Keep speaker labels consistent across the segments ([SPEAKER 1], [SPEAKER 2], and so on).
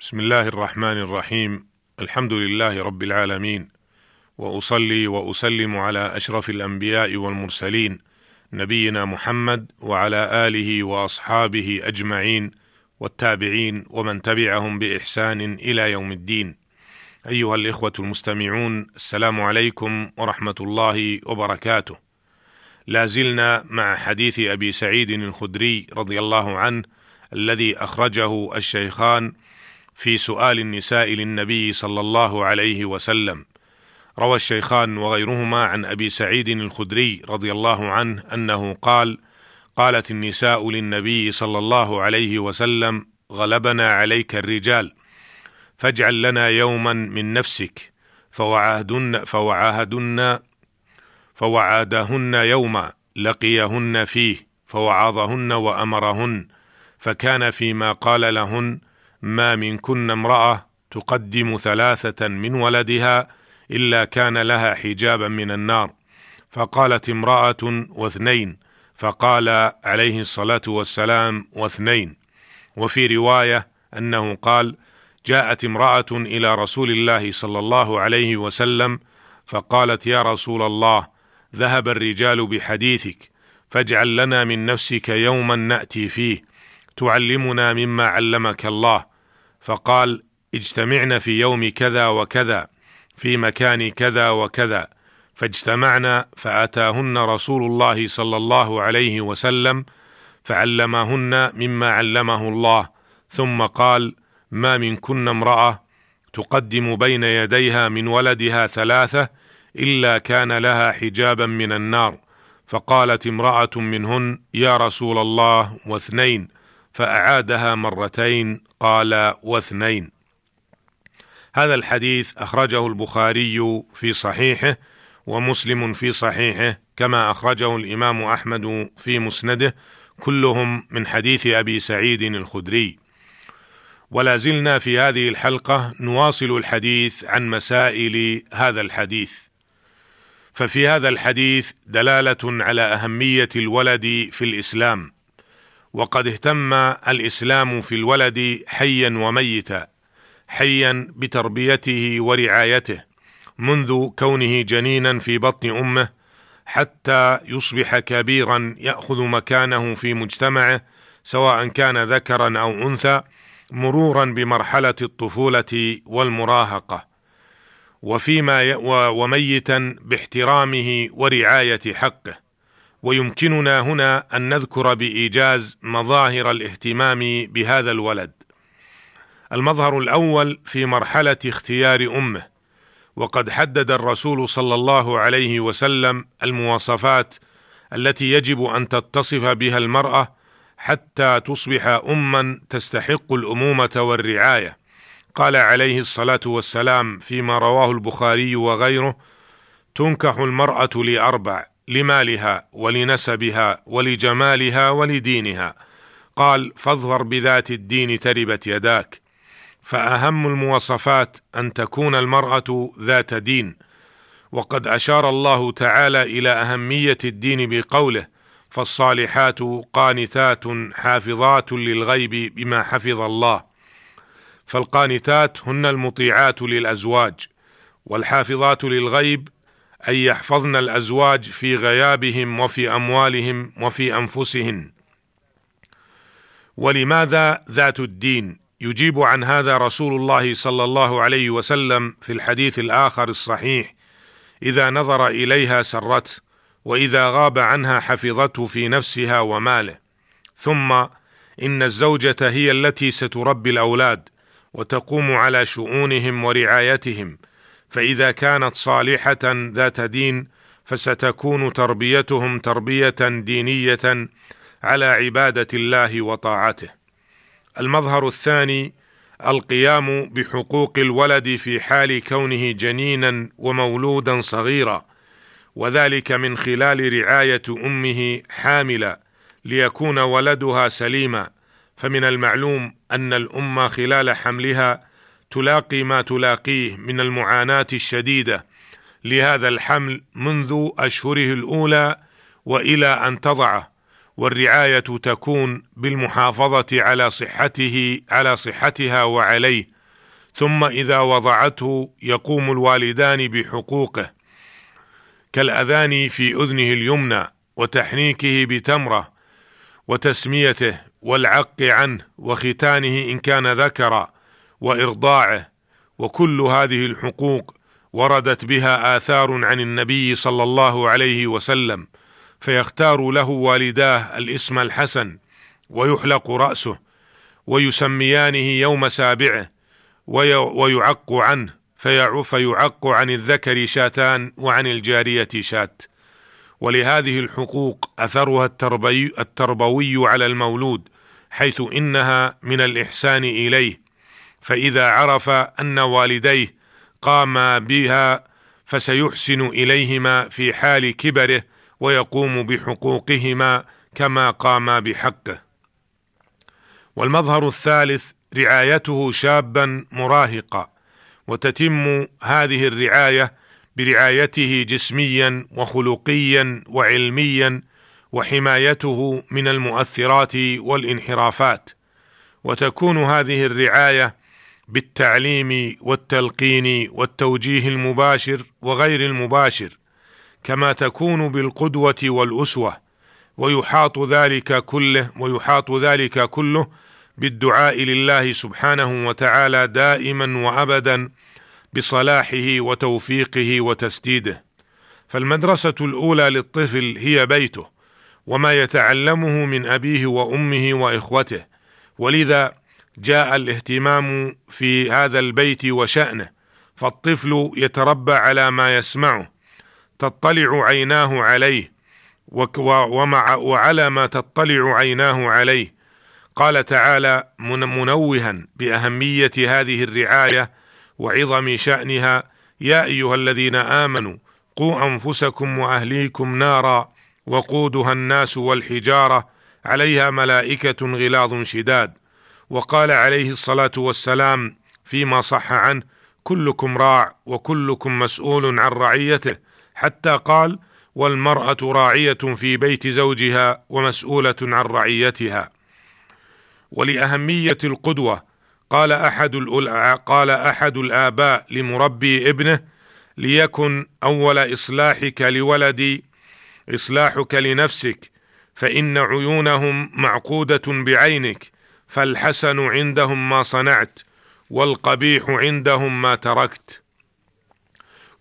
[SPEAKER 1] بسم الله الرحمن الرحيم الحمد لله رب العالمين واصلي واسلم على اشرف الانبياء والمرسلين نبينا محمد وعلى اله واصحابه اجمعين والتابعين ومن تبعهم باحسان إلى يوم الدين ايها الاخوه المستمعون السلام عليكم ورحمه الله وبركاته لا زلنا مع حديث ابي سعيد الخدري رضي الله عنه الذي اخرجه الشيخان في سؤال النساء للنبي صلى الله عليه وسلم. روى الشيخان وغيرهما عن أبي سعيد الخدري رضي الله عنه أنه قال قالت النساء للنبي صلى الله عليه وسلم غلبنا عليك الرجال فاجعل لنا يوما من نفسك فوعاهدن فوعاهدن فوعادهن يوما لقيهن فيه فوعظهن وأمرهن فكان فيما قال لهن ما منكن امرأة تقدم ثلاثة من ولدها إلا كان لها حجابا من النار. فقالت امرأة واثنين فقال عليه الصلاة والسلام واثنين. وفي رواية أنه قال جاءت امرأة إلى رسول الله صلى الله عليه وسلم فقالت يا رسول الله ذهب الرجال بحديثك فاجعل لنا من نفسك يوما نأتي فيه تعلمنا مما علمك الله فقال اجتمعنا في يوم كذا وكذا في مكان كذا وكذا. فاجتمعنا فأتاهن رسول الله صلى الله عليه وسلم فعلمهن مما علمه الله. ثم قال ما منكن امرأة تقدم بين يديها من ولدها ثلاثة إلا كان لها حجابا من النار. فقالت امرأة منهن يا رسول الله واثنين. فأعادها مرتين قال واثنين هذا الحديث أخرجه البخاري في صحيحه ومسلم في صحيحه كما أخرجه الإمام أحمد في مسنده كلهم من حديث أبي سعيد الخدري. ولا زلنا في هذه الحلقة نواصل الحديث عن مسائل هذا الحديث. ففي هذا الحديث دلالة على أهمية الولد في الإسلام. وقد اهتم الإسلام في الولد حيا وميتا حيا بتربيته ورعايته منذ كونه جنينا في بطن أمه حتى يصبح كبيرا يأخذ مكانه في مجتمعه سواء كان ذكرا أو أنثى مرورا بمرحلة الطفولة والمراهقة. وفيما وميتا باحترامه ورعاية حقه. ويمكننا هنا أن نذكر بإيجاز مظاهر الاهتمام بهذا الولد. المظهر الأول في مرحلة اختيار أمه وقد حدد الرسول صلى الله عليه وسلم المواصفات التي يجب أن تتصف بها المرأة حتى تصبح اما تستحق الأمومة والرعاية. قال عليه الصلاة والسلام فيما رواه البخاري وغيره تنكح المرأة لأربع لمالها ولنسبها ولجمالها ولدينها. قال فاظفر بذات الدين تربت يداك. فأهم المواصفات أن تكون المرأة ذات دين. وقد أشار الله تعالى إلى أهمية الدين بقوله فالصالحات قانتات حافظات للغيب بما حفظ الله. فالقانتات هن المطيعات للأزواج والحافظات للغيب أن يحفظن الأزواج في غيابهم وفي أموالهم وفي أنفسهن. ولماذا ذات الدين؟ يجيب عن هذا رسول الله صلى الله عليه وسلم في الحديث الآخر الصحيح إذا نظر إليها سرته وإذا غاب عنها حفظته في نفسها وماله. ثم إن الزوجة هي التي ستربي الأولاد وتقوم على شؤونهم ورعايتهم. فإذا كانت صالحة ذات دين فستكون تربيتهم تربية دينية على عبادة الله وطاعته. المظهر الثاني القيام بحقوق الولد في حال كونه جنينا ومولودا صغيرا وذلك من خلال رعاية أمه حاملة ليكون ولدها سليما. فمن المعلوم أن الأم خلال حملها تلاقي ما تلاقيه من المعاناة الشديدة. لهذا الحمل منذ أشهره الأولى وإلى أن تضعه. والرعاية تكون بالمحافظة على صحته على صحتها وعليه. ثم إذا وضعته يقوم الوالدان بحقوقه. كالأذان في أذنه اليمنى وتحنيكه بتمرة وتسميته والعق عنه وختانه إن كان ذكرا وإرضاعه وكل هذه الحقوق وردت بها آثار عن النبي صلى الله عليه وسلم فيختار له والداه الاسم الحسن ويحلق رأسه ويسميانه يوم سابعه ويعق عنه فيعق عن الذكر شاتان وعن الجارية شات. ولهذه الحقوق أثرها التربوي, التربوي على المولود حيث إنها من الإحسان إليه. فإذا عرف أن والديه قاما بها فسيحسن إليهما في حال كبره ويقوم بحقوقهما كما قاما بحقه. والمظهر الثالث رعايته شابا مراهقا وتتم هذه الرعاية برعايته جسميا وخلقيا وعلميا وحمايته من المؤثرات والانحرافات. وتكون هذه الرعاية بالتعليم والتلقين والتوجيه المباشر وغير المباشر كما تكون بالقدوة والأسوة ويحاط ذلك كله ويحاط ذلك كله بالدعاء لله سبحانه وتعالى دائما وابدا بصلاحه وتوفيقه وتسديده. فالمدرسة الأولى للطفل هي بيته وما يتعلمه من أبيه وأمه وإخوته ولذا جاء الاهتمام في هذا البيت وشأنه فالطفل يتربى على ما يسمعه تطلع عيناه عليه ومع وعلى ما تطلع عيناه عليه. قال تعالى منوها بأهمية هذه الرعاية وعظم شأنها يا أيها الذين آمنوا قوا أنفسكم وأهليكم نارا وقودها الناس والحجارة عليها ملائكة غلاظ شداد. وقال عليه الصلاة والسلام فيما صح عنه كلكم راع وكلكم مسؤول عن رعيته حتى قال والمرأة راعية في بيت زوجها ومسؤولة عن رعيتها ولأهمية القدوة قال أحد قال أحد الآباء لمربي ابنه ليكن أول إصلاحك لولدي إصلاحك لنفسك فإن عيونهم معقودة بعينك فالحسن عندهم ما صنعت والقبيح عندهم ما تركت.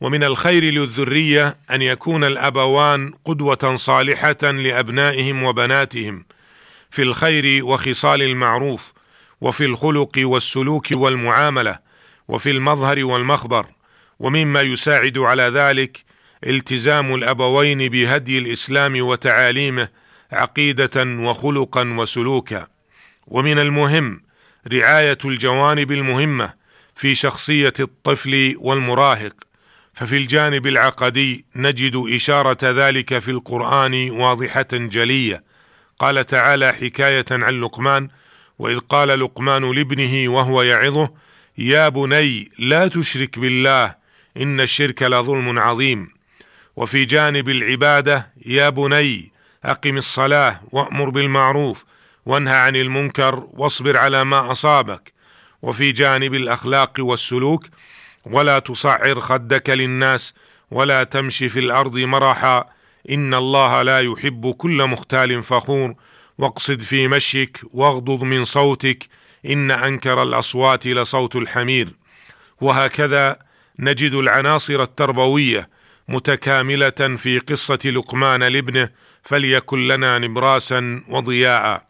[SPEAKER 1] ومن الخير للذرية أن يكون الأبوان قدوة صالحة لأبنائهم وبناتهم في الخير وخصال المعروف وفي الخلق والسلوك والمعاملة وفي المظهر والمخبر ومما يساعد على ذلك التزام الأبوين بهدي الإسلام وتعاليمه عقيدة وخلقا وسلوكا. ومن المهم رعاية الجوانب المهمة في شخصية الطفل والمراهق. ففي الجانب العقدي نجد إشارة ذلك في القرآن واضحة جلية. قال تعالى حكاية عن لقمان وإذ قال لقمان لابنه وهو يعظه يا بني لا تشرك بالله إن الشرك لظلم عظيم. وفي جانب العبادة يا بني أقم الصلاة وأمر بالمعروف وانهى عن المنكر واصبر على ما أصابك. وفي جانب الأخلاق والسلوك ولا تصعر خدك للناس ولا تمشي في الأرض مرحا. إن الله لا يحب كل مختال فخور. واقصد في مشيك واغضض من صوتك. إن أنكر الأصوات لصوت الحمير. وهكذا نجد العناصر التربوية متكاملة في قصة لقمان لابنه فليكن لنا نبراسا وضياء.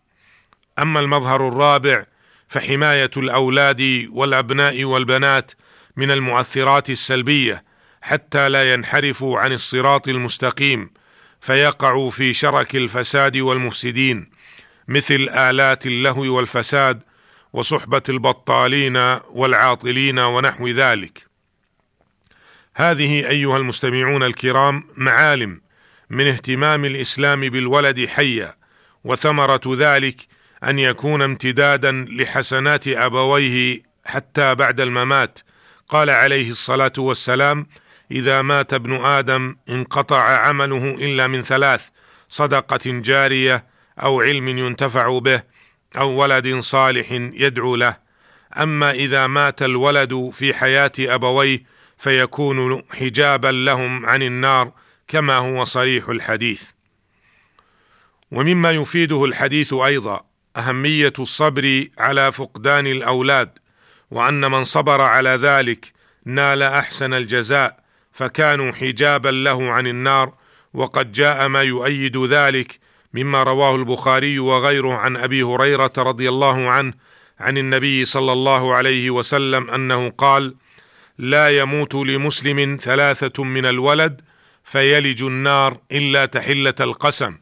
[SPEAKER 1] أما المظهر الرابع فحماية الأولاد والأبناء والبنات من المؤثرات السلبية حتى لا ينحرفوا عن الصراط المستقيم فيقعوا في شرك الفساد والمفسدين مثل آلات اللهو والفساد وصحبة البطالين والعاطلين ونحو ذلك. هذه أيها المستمعون الكرام معالم من اهتمام الإسلام بالولد حيا وثمرة ذلك أن يكون امتدادا لحسنات أبويه حتى بعد الممات. قال عليه الصلاة والسلام: إذا مات ابن آدم انقطع عمله إلا من ثلاث صدقة جارية أو علم ينتفع به أو ولد صالح يدعو له. أما إذا مات الولد في حياة أبويه فيكون حجابا لهم عن النار كما هو صريح الحديث. ومما يفيده الحديث أيضا أهمية الصبر على فقدان الأولاد وأن من صبر على ذلك نال أحسن الجزاء فكانوا حجابا له عن النار وقد جاء ما يؤيد ذلك مما رواه البخاري وغيره عن أبي هريرة رضي الله عنه عن النبي صلى الله عليه وسلم أنه قال لا يموت لمسلم ثلاثة من الولد فيلج النار إلا تحلة القسم.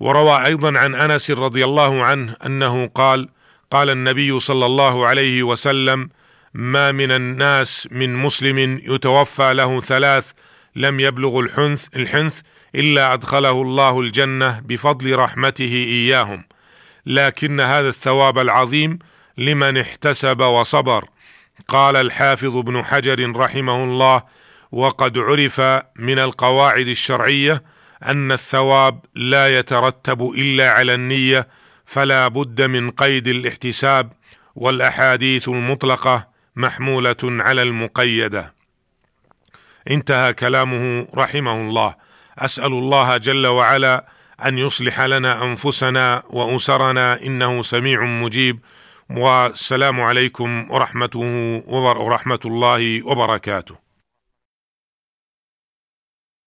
[SPEAKER 1] وروى أيضا عن أنس رضي الله عنه أنه قال قال النبي صلى الله عليه وسلم ما من الناس من مسلم يتوفى له ثلاث لم يبلغ الحنث الحنث إلا أدخله الله الجنة بفضل رحمته إياهم لكن هذا الثواب العظيم لمن احتسب وصبر. قال الحافظ ابن حجر رحمه الله وقد عرف من القواعد الشرعية أن الثواب لا يترتب إلا على النية فلا بد من قيد الاحتساب والأحاديث المطلقة محمولة على المقيدة. انتهى كلامه رحمه الله. أسأل الله جل وعلا أن يصلح لنا أنفسنا وأسرنا إنه سميع مجيب. والسلام عليكم ورحمته ورحمة الله وبركاته.